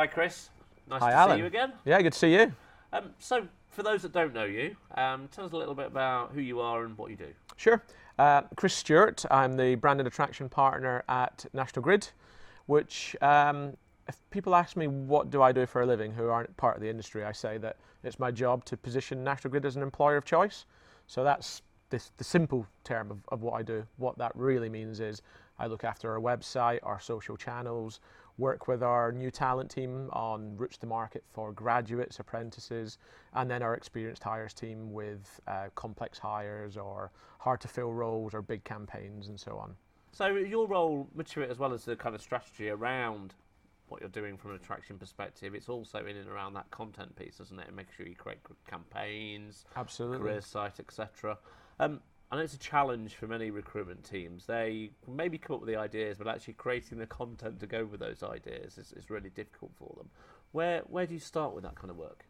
Hi, Chris. Nice Hi, to Alan. see you again. Yeah, good to see you. Um, so, for those that don't know you, um, tell us a little bit about who you are and what you do. Sure. Uh, Chris Stewart, I'm the brand and attraction partner at National Grid, which, um, if people ask me what do I do for a living who aren't part of the industry, I say that it's my job to position National Grid as an employer of choice. So that's this, the simple term of, of what I do. What that really means is I look after our website, our social channels, work with our new talent team on routes to market for graduates, apprentices, and then our experienced hires team with uh, complex hires or hard to fill roles or big campaigns and so on. So, your role, much as well as the kind of strategy around what you're doing from an attraction perspective, it's also in and around that content piece, isn't it? And making sure you create good campaigns, Absolutely. career site, etc. Um, I know it's a challenge for many recruitment teams. They maybe come up with the ideas, but actually creating the content to go with those ideas is, is really difficult for them. Where where do you start with that kind of work?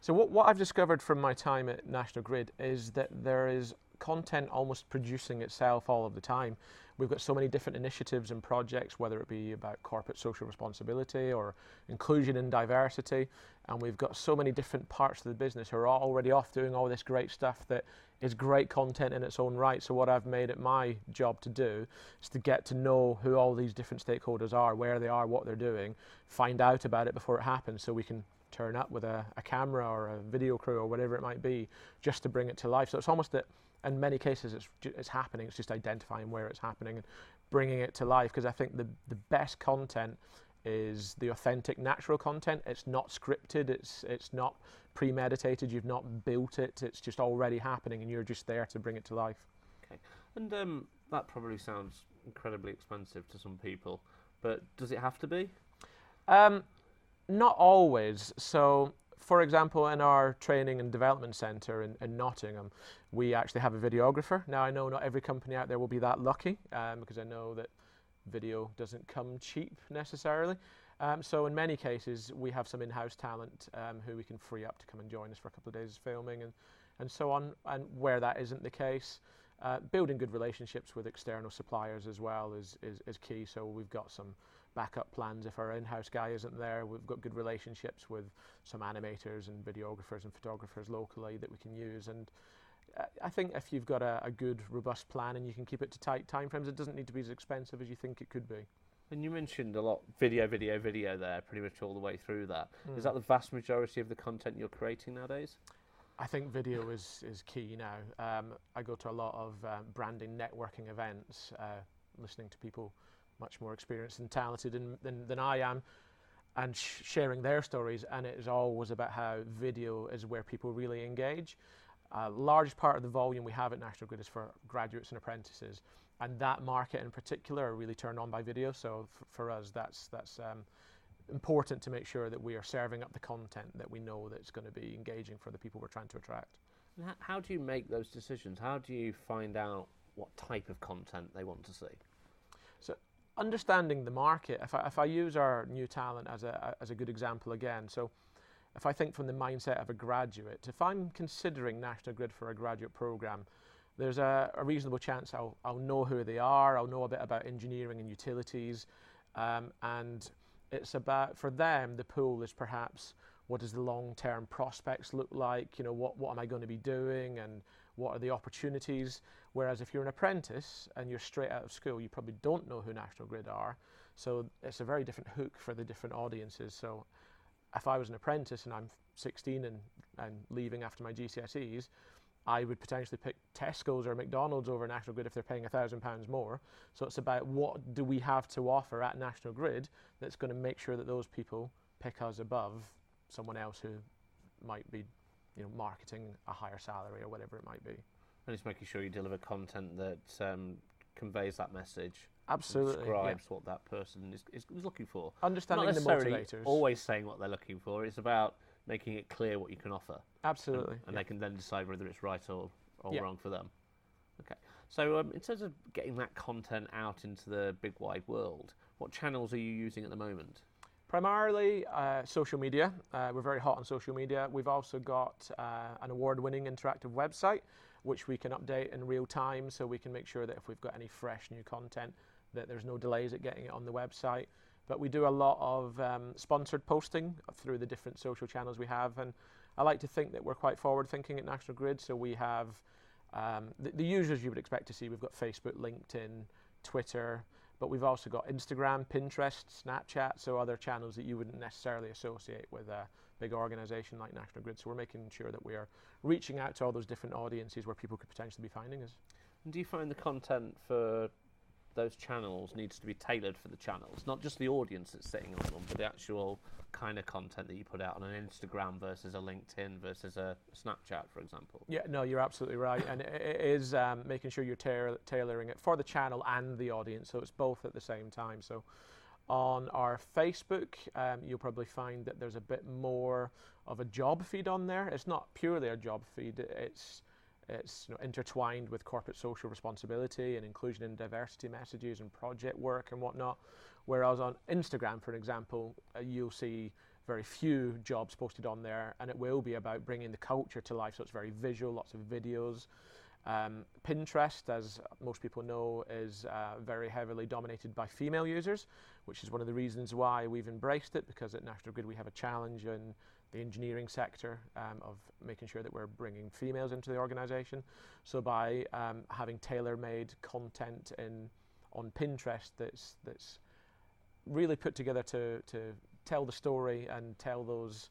So what, what I've discovered from my time at National Grid is that there is content almost producing itself all of the time. We've got so many different initiatives and projects, whether it be about corporate social responsibility or inclusion and diversity, and we've got so many different parts of the business who are already off doing all this great stuff that is great content in its own right. So what I've made it my job to do is to get to know who all these different stakeholders are, where they are, what they're doing, find out about it before it happens, so we can turn up with a, a camera or a video crew or whatever it might be just to bring it to life. So it's almost that in many cases it's, it's happening, it's just identifying where it's happening and bringing it to life because I think the, the best content is the authentic natural content. It's not scripted, it's, it's not premeditated, you've not built it, it's just already happening and you're just there to bring it to life. Okay, and um, that probably sounds incredibly expensive to some people, but does it have to be? Um, not always. So, for example, in our training and development centre in, in Nottingham, we actually have a videographer. Now, I know not every company out there will be that lucky um, because I know that video doesn't come cheap necessarily. Um, so, in many cases, we have some in house talent um, who we can free up to come and join us for a couple of days of filming and, and so on. And where that isn't the case, uh, building good relationships with external suppliers as well is, is, is key. So, we've got some backup plans if our in-house guy isn't there. We've got good relationships with some animators and videographers and photographers locally that we can use. And uh, I think if you've got a, a good, robust plan and you can keep it to tight timeframes, it doesn't need to be as expensive as you think it could be. And you mentioned a lot video, video, video there, pretty much all the way through that. Is that the vast majority of the content you're creating nowadays? I think video is, is key now. Um, I go to a lot of um, branding networking events, uh, listening to people much more experienced and talented than, than, than I am, and sh- sharing their stories. And it is always about how video is where people really engage. A large part of the volume we have at National Grid is for graduates and apprentices, and that market in particular are really turned on by video. So f- for us, that's that's um, important to make sure that we are serving up the content that we know that's going to be engaging for the people we're trying to attract. And How do you make those decisions? How do you find out what type of content they want to see? Understanding the market, if I, if I use our new talent as a, as a good example again, so if I think from the mindset of a graduate, if I'm considering National Grid for a graduate program, there's a, a reasonable chance I'll, I'll know who they are, I'll know a bit about engineering and utilities, um, and it's about, for them, the pool is perhaps what does the long-term prospects look like, you know, what, what am I going to be doing and what are the opportunities. Whereas if you're an apprentice and you're straight out of school, you probably don't know who National Grid are. So it's a very different hook for the different audiences. So if I was an apprentice and I'm 16 and, and leaving after my GCSEs, I would potentially pick Tesco's or McDonald's over National Grid if they're paying a thousand pounds more. So it's about what do we have to offer at National Grid that's going to make sure that those people pick us above someone else who might be, you know, marketing a higher salary or whatever it might be. And it's making sure you deliver content that um, conveys that message, Absolutely. yeah. what that person is, is, is looking for. Understanding Not the motivators. always saying what they're looking for. It's about making it clear what you can offer, and, Absolutely. and yeah. they can then decide whether it's right or, or Yeah. wrong for them. Okay. So um, in terms of getting that content out into the big wide world, what channels are you using at the moment? Primarily uh, social media. Uh, we're very hot on social media. We've also got uh, an award winning interactive website which we can update in real time so we can make sure that if we've got any fresh new content that there's no delays at getting it on the website. But we do a lot of um, sponsored posting through the different social channels we have, and I like to think that we're quite forward thinking at National Grid. So we have um, the, the users you would expect to see. We've got Facebook, LinkedIn, Twitter, but we've also got Instagram, Pinterest, Snapchat, so other channels that you wouldn't necessarily associate with a big organization like National Grid. So we're making sure that we are reaching out to all those different audiences where people could potentially be finding us. And do you find the content for those channels needs to be tailored for the channels, not just the audience that's sitting on them, but the actual kind of content that you put out on an Instagram versus a LinkedIn versus a Snapchat, for example. Yeah, no, you're absolutely right, and it, is um, making sure you're tail- tailoring it for the channel and the audience, so it's both at the same time. So, on our Facebook, um, you'll probably find that there's a bit more of a job feed on there. It's not purely a job feed; it's it's you know, intertwined with corporate social responsibility and inclusion and diversity messages and project work and whatnot. Whereas on Instagram, for example, uh, you'll see very few jobs posted on there, and it will be about bringing the culture to life. So it's very visual, lots of videos. Um, Pinterest, as most people know, is uh, very heavily dominated by female users, which is one of the reasons why we've embraced it. Because at National Grid we have a challenge in the engineering sector um, of making sure that we're bringing females into the organisation. So by um, having tailor-made content in on Pinterest that's that's really put together to to tell the story and tell those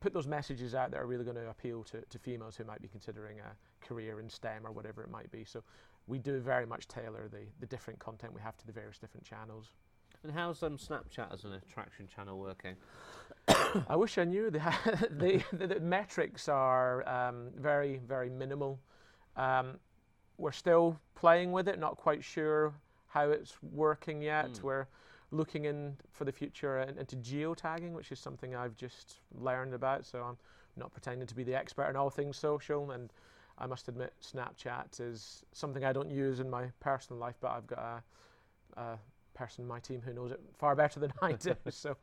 put those messages out that are really going to appeal to, to females who might be considering a career in STEM or whatever it might be. So we do very much tailor the, the different content we have to the various different channels. And how's um, Snapchat as an attraction channel working? I wish I knew. The, the, the, the metrics are um, very, very minimal. Um, we're still playing with it, not quite sure how it's working yet. Mm. We're looking in for the future into geotagging, which is something I've just learned about. So I'm not pretending to be the expert in all things social. And I must admit, Snapchat is something I don't use in my personal life, but I've got a, a person in my team who knows it far better than I do. so,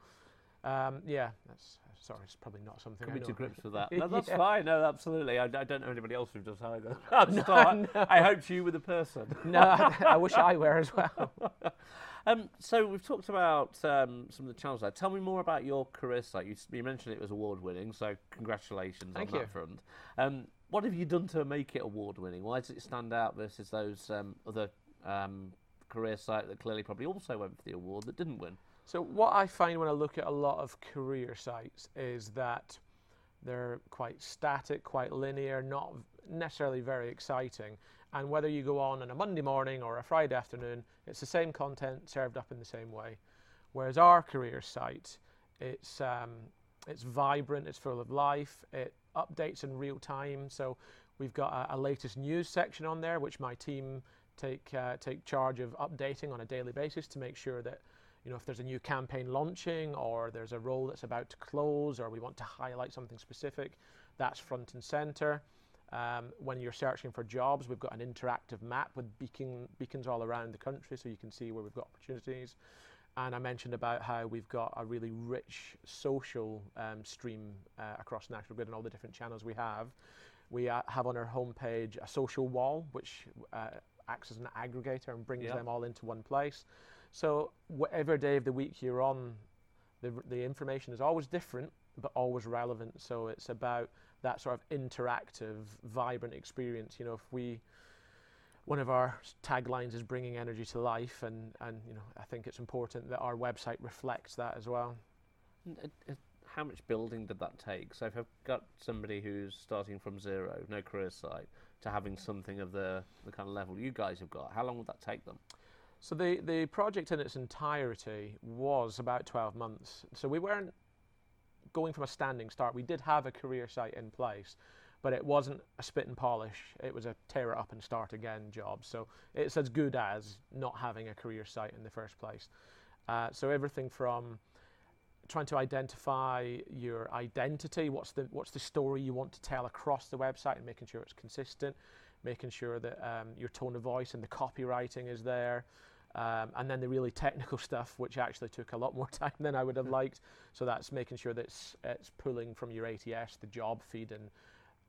um, yeah, that's sorry, it's probably not something. Coming to grips with that. No, that's Yeah. fine. No, absolutely. I, I don't know anybody else who does either. No, no. I hoped you were the person. no, I, I wish I were as well. Um, so we've talked about um, some of the channels there. Tell me more about your career site. You, you mentioned it was award winning, so congratulations Thank on you. that front. Um, what have you done to make it award winning? Why does it stand out versus those um, other um, career site that clearly probably also went for the award that didn't win? So what I find when I look at a lot of career sites is that they're quite static, quite linear, not necessarily very exciting. And whether you go on on a Monday morning or a Friday afternoon, it's the same content served up in the same way. Whereas our career site, it's um, it's vibrant, it's full of life, it updates in real time. So we've got a, a latest news section on there, which my team take uh, take charge of updating on a daily basis to make sure that you know if there's a new campaign launching or there's a role that's about to close or we want to highlight something specific, that's front and center. Um, when you're searching for jobs, we've got an interactive map with beacon, beacons all around the country so you can see where we've got opportunities. And I mentioned about how we've got a really rich social um, stream uh, across National Grid and all the different channels we have. We uh, have on our homepage a social wall, which uh, acts as an aggregator and brings Yeah. them all into one place. So whatever day of the week you're on, the, the information is always different, but always relevant. So it's about that sort of interactive, vibrant experience. You know, if we one of our taglines is bringing energy to life, and and you know, I think it's important that our website reflects that as well. And, uh, uh, how much building did that take? So if I've got somebody who's starting from zero, no career site, to having something of the, the kind of level you guys have got, how long would that take them? So the the project in its entirety was about 12 months. So we weren't going from a standing start. We did have a career site in place, but it wasn't a spit and polish. It was a tear it up and start again job. So it's as good as not having a career site in the first place. Uh, so everything from trying to identify your identity, what's the what's the story you want to tell across the website, and making sure it's consistent, making sure that um, your tone of voice and the copywriting is there. Um, and then the really technical stuff, which actually took a lot more time than I would have liked. So that's making sure that it's, it's pulling from your ATS, the job feed, and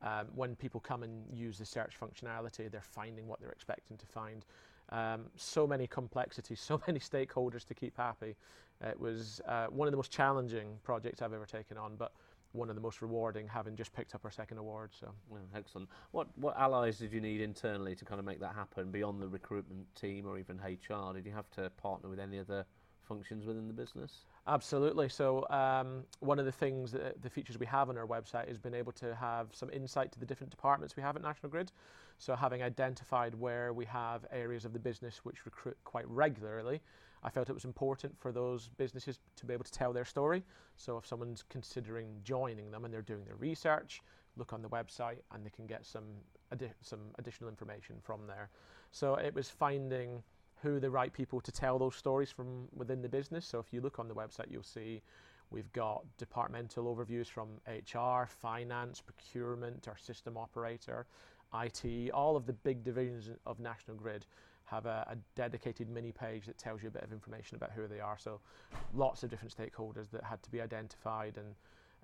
um, when people come and use the search functionality, they're finding what they're expecting to find. Um, so many complexities, so many stakeholders to keep happy. It was uh, one of the most challenging projects I've ever taken on, but one of the most rewarding, having just picked up our second award. So, oh, excellent. What what allies did you need internally to kind of make that happen beyond the recruitment team or even HR? Did you have to partner with any other functions within the business? Absolutely. So um, one of the things, that, the features we have on our website is being able to have some insight to the different departments we have at National Grid. So having identified where we have areas of the business which recruit quite regularly, I felt it was important for those businesses to be able to tell their story. So if someone's considering joining them and they're doing their research, look on the website and they can get some adi- some additional information from there. So it was finding who the right people to tell those stories from within the business. So if you look on the website, you'll see we've got departmental overviews from HR, finance, procurement, our system operator, IT, all of the big divisions of National Grid have a, a, dedicated mini page that tells you a bit of information about who they are. So lots of different stakeholders that had to be identified and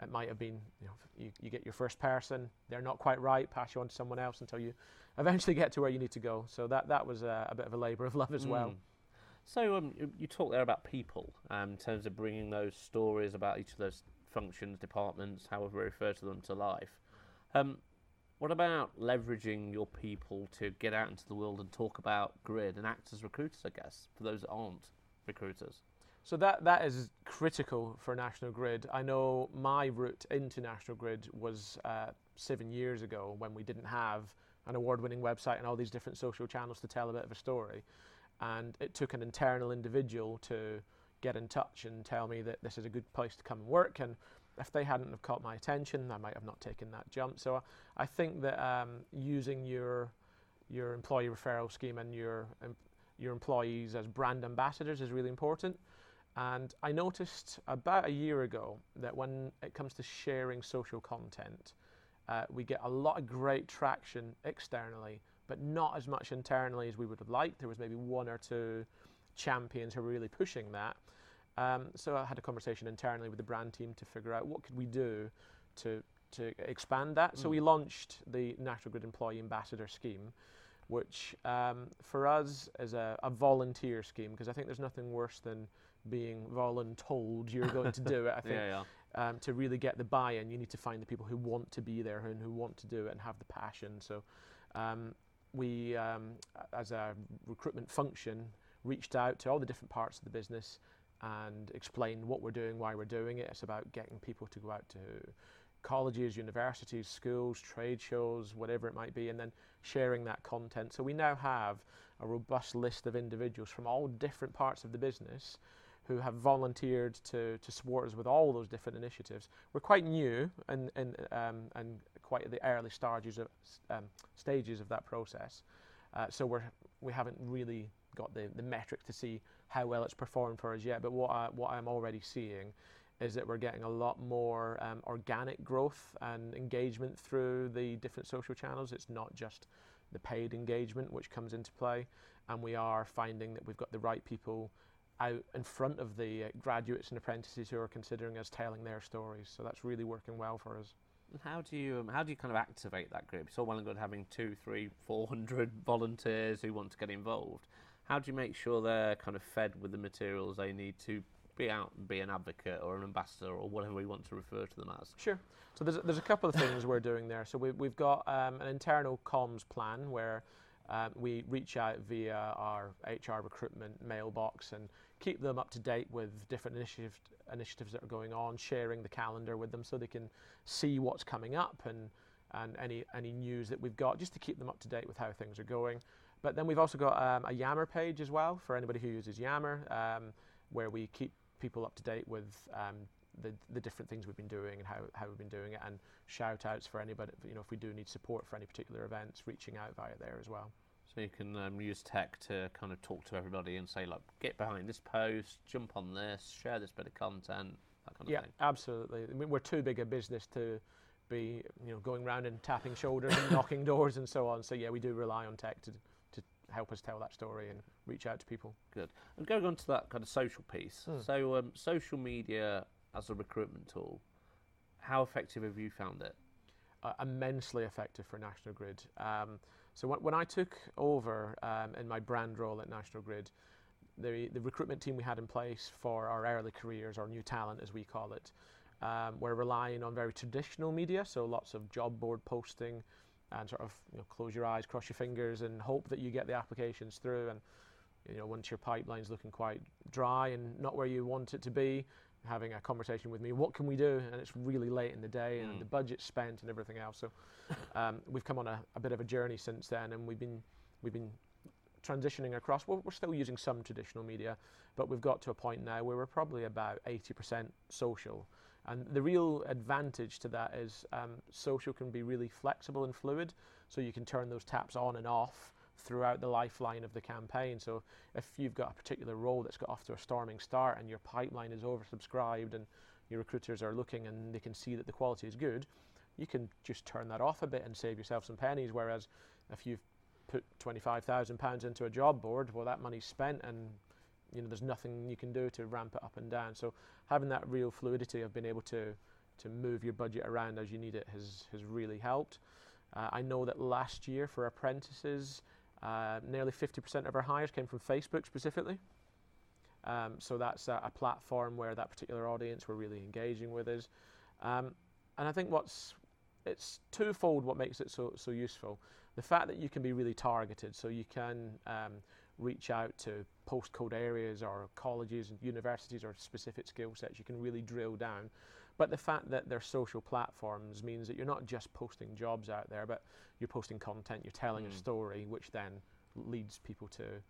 it might have been, you know, you, you get your first person, they're not quite right, pass you on to someone else until you eventually get to where you need to go. So that, that was a, a bit of a labour of love as mm. well. So um, you, you talk there about people um, in terms of bringing those stories about each of those functions, departments, however we refer to them, to life. Um, what about leveraging your people to get out into the world and talk about grid and act as recruiters, I guess, for those that aren't recruiters? So that that is critical for National Grid. I know my route into National Grid was uh, seven years ago when we didn't have an award-winning website and all these different social channels to tell a bit of a story, and it took an internal individual to get in touch and tell me that this is a good place to come and work. And if they hadn't have caught my attention, I might have not taken that jump. So I think that um, using your your employee referral scheme and your um, your employees as brand ambassadors is really important. And I noticed about a year ago that when it comes to sharing social content, uh, we get a lot of great traction externally, but not as much internally as we would have liked. There was maybe one or two champions who were really pushing that. Um, so I had a conversation internally with the brand team to figure out what could we do to to expand that. Mm. So we launched the National Grid Employee Ambassador Scheme, which um, for us is a, a volunteer scheme because I think there's nothing worse than being voluntold you're going to do it. I think yeah, yeah. Um, to really get the buy-in, you need to find the people who want to be there and who want to do it and have the passion. So um, we, um, as a recruitment function, reached out to all the different parts of the business and explain what we're doing, why we're doing it. It's about getting people to go out to colleges, universities, schools, trade shows, whatever it might be, and then sharing that content. So we now have a robust list of individuals from all different parts of the business who have volunteered to, to support us with all those different initiatives. We're quite new and, and, um, and quite at the early stages of, um, stages of that process. Uh, so we're, we haven't really got the, the metric to see how well it's performed for us yet. But what, I, what I'm already seeing is that we're getting a lot more um, organic growth and engagement through the different social channels. It's not just the paid engagement which comes into play. And we are finding that we've got the right people out in front of the uh, graduates and apprentices who are considering us telling their stories. So that's really working well for us. How do you um, how do you kind of activate that group? It's all well and good having two, three, four hundred volunteers who want to get involved. How do you make sure they're kind of fed with the materials they need to be out and be an advocate or an ambassador or whatever we want to refer to them as? Sure. So there's there's a couple of things we're doing there. So we, we've got um, an internal comms plan where um, we reach out via our HR recruitment mailbox and keep them up to date with different initiative, initiatives that are going on, sharing the calendar with them so they can see what's coming up and, and any, any news that we've got, just to keep them up to date with how things are going. But then we've also got um, a Yammer page as well for anybody who uses Yammer, um, where we keep people up to date with um, the, the different things we've been doing and how, how we've been doing it, and shout outs for anybody, you know, if we do need support for any particular events, reaching out via there as well. So you can um, use tech to kind of talk to everybody and say, like, get behind this post, jump on this, share this bit of content, that kind of yeah, thing. Yeah, absolutely. I mean, we're too big a business to be, you know, going around and tapping shoulders and knocking doors and so on. So yeah, we do rely on tech to to help us tell that story and reach out to people. Good. And going on to that kind of social piece. Mm. So um, social media as a recruitment tool, how effective have you found it? Uh, immensely effective for National Grid. Um, So when, when I took over um, in my brand role at National Grid, the, the recruitment team we had in place for our early careers, our new talent as we call it, um, we're relying on very traditional media, so lots of job board posting and sort of you know, close your eyes, cross your fingers, and hope that you get the applications through. And you know, once your pipeline's looking quite dry and not where you want it to be, having a conversation with me, what can we do? And it's really late in the day, and Mm. the budget's spent, and everything else. So um, we've come on a, a bit of a journey since then, and we've been we've been transitioning across. We're, we're still using some traditional media, but we've got to a point now where we're probably about 80% social. And the real advantage to that is um, social can be really flexible and fluid, so you can turn those taps on and off throughout the lifeline of the campaign. So if you've got a particular role that's got off to a storming start and your pipeline is oversubscribed and your recruiters are looking and they can see that the quality is good, you can just turn that off a bit and save yourself some pennies. Whereas if you've put £25,000 into a job board, well, that money's spent and you know, there's nothing you can do to ramp it up and down. So having that real fluidity of being able to to move your budget around as you need it has has really helped. Uh, I know that last year for apprentices, uh, nearly 50% of our hires came from Facebook specifically. Um, so that's a, a platform where that particular audience were really engaging with us. Um, and I think what's it's twofold what makes it so so useful. The fact that you can be really targeted, so you can um, reach out to postcode areas or colleges and universities or specific skill sets. You can really drill down. But the fact that they're social platforms means that you're not just posting jobs out there, but you're posting content, you're telling Mm. a story, which then leads people to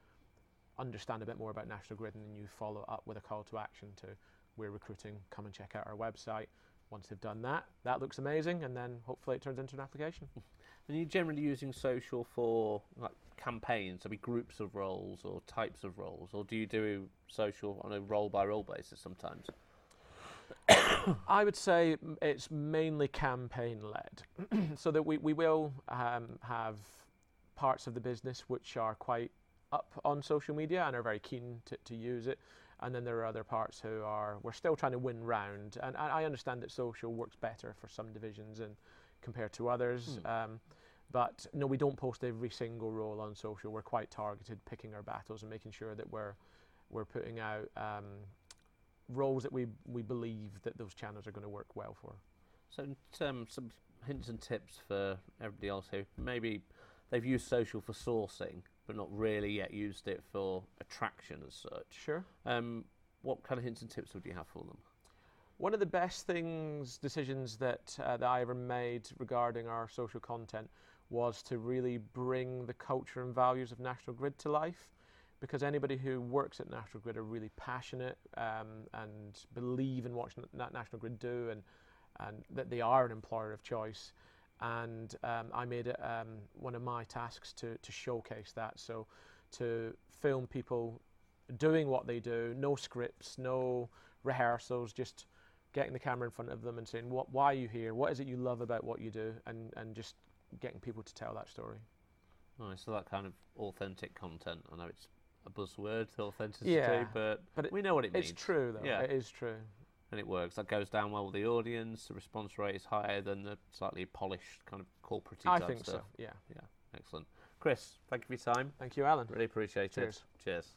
understand a bit more about National Grid, and then you follow up with a call to action to we're recruiting, come and check out our website. Once they've done that, that looks amazing, and then hopefully it turns into an application. And you're generally using social for like campaigns, so be groups of roles or types of roles, or do you do social on a role by role basis sometimes? I would say it's mainly campaign led, so that we, we will um, have parts of the business which are quite up on social media and are very keen to, to use it. And then there are other parts who are, we're still trying to win round. And I, I understand that social works better for some divisions and compared to others. Hmm. Um, but no, we don't post every single role on social. We're quite targeted, picking our battles and making sure that we're, we're putting out um, roles that we, we believe that those channels are going to work well for. So, um, some hints and tips for everybody else who maybe they've used social for sourcing, but not really yet used it for attraction as such. Sure. Um, what kind of hints and tips would you have for them? One of the best things, decisions that, uh, that I ever made regarding our social content was to really bring the culture and values of National Grid to life. Because anybody who works at National Grid are really passionate um, and believe in what Na- National Grid do and, and that they are an employer of choice. And um, I made it um, one of my tasks to, to showcase that. So to film people doing what they do, no scripts, no rehearsals, just getting the camera in front of them and saying, what, why are you here? What is it you love about what you do? And, and just getting people to tell that story. Nice, so that kind of authentic content. I know it's a buzzword, authenticity, Yeah, but, but it- we know what it means. It's true, though. Yeah. It is true. and it works. That goes down well with the audience. The response rate is higher than the slightly polished kind of corporate I think stuff. so. Yeah. Yeah. Excellent. Chris, thank you for your time. Thank you, Alan. Really appreciate Cheers. it. Cheers.